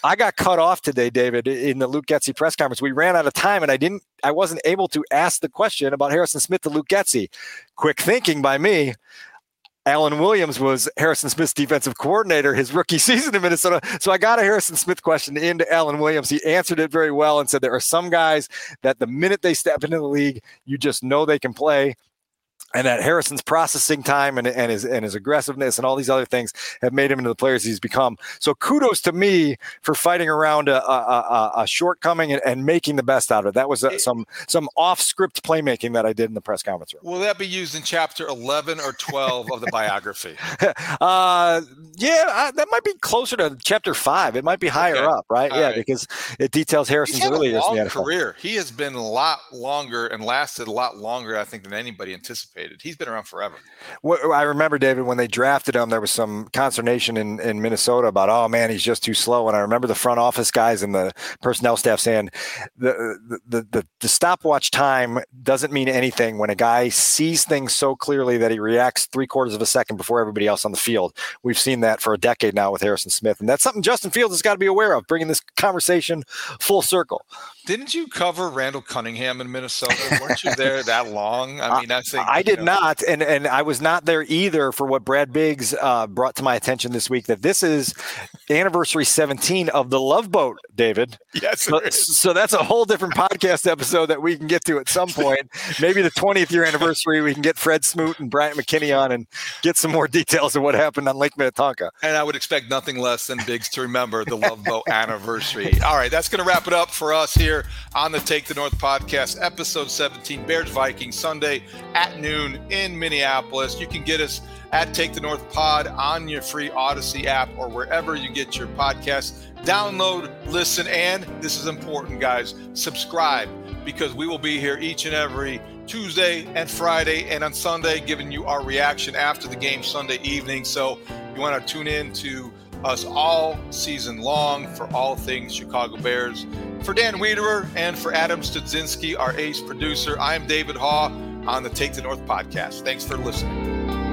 S6: I got cut off today, David, in the Luke Getsy press conference. We ran out of time, and I didn't, I wasn't able to ask the question about Harrison Smith to Luke Getsy. Quick thinking by me. Alan Williams was Harrison Smith's defensive coordinator his rookie season in Minnesota. So I got a Harrison Smith question into Alan Williams. He answered it very well and said there are some guys that the minute they step into the league, you just know they can play and that Harrison's processing time and, and his and his aggressiveness and all these other things have made him into the players he's become. So kudos to me for fighting around a, a, a, a shortcoming and, and, making the best out of it. That was some some off script playmaking that I did in the press conference room.
S5: Will that be used in chapter eleven or twelve of the biography?
S6: uh, yeah, I, that might be closer to chapter five. It might be higher okay. up, right? All yeah, right. because it details Harrison's early years
S5: the career. He has been a lot longer and lasted a lot longer, I think, than anybody anticipated anticipated. He's been around forever.
S6: Well, I remember David when they drafted him, there was some consternation in, in Minnesota about, oh man, he's just too slow. And I remember the front office guys and the personnel staff saying the the the, the stopwatch time doesn't mean anything when a guy sees things so clearly that he reacts three quarters of a second before everybody else on the field. We've seen that for a decade now with Harrison Smith, and that's something Justin Fields has got to be aware of, bringing this conversation full circle.
S5: Didn't you cover Randall Cunningham in Minnesota? Weren't you there that long? I mean, I think
S6: I did know. not, and and I was not there either for what Brad Biggs uh, brought to my attention this week. That this is anniversary 17 of the Love Boat, David.
S5: Yes,
S6: so, so, that's a whole different podcast episode that we can get to at some point. Maybe the 20th year anniversary, we can get Fred Smoot and Bryant McKinnie on and get some more details of what happened on Lake Minnetonka.
S5: And I would expect nothing less than Biggs to remember the Love Boat anniversary. All right, that's going to wrap it up for us here here on the Take the North podcast, episode 17, Bears Vikings, Sunday at noon in Minneapolis. You can get us at Take the North Pod on your free Audacy app or wherever you get your podcasts. Download, listen, and this is important, guys, subscribe because we will be here each and every Tuesday and Friday and on Sunday giving you our reaction after the game Sunday evening. So you want to tune in to us all season long for all things Chicago Bears. For Dan Wiederer and for Adam Studzinski, our ace producer, I'm David Haugh on the Take the North podcast. Thanks for listening.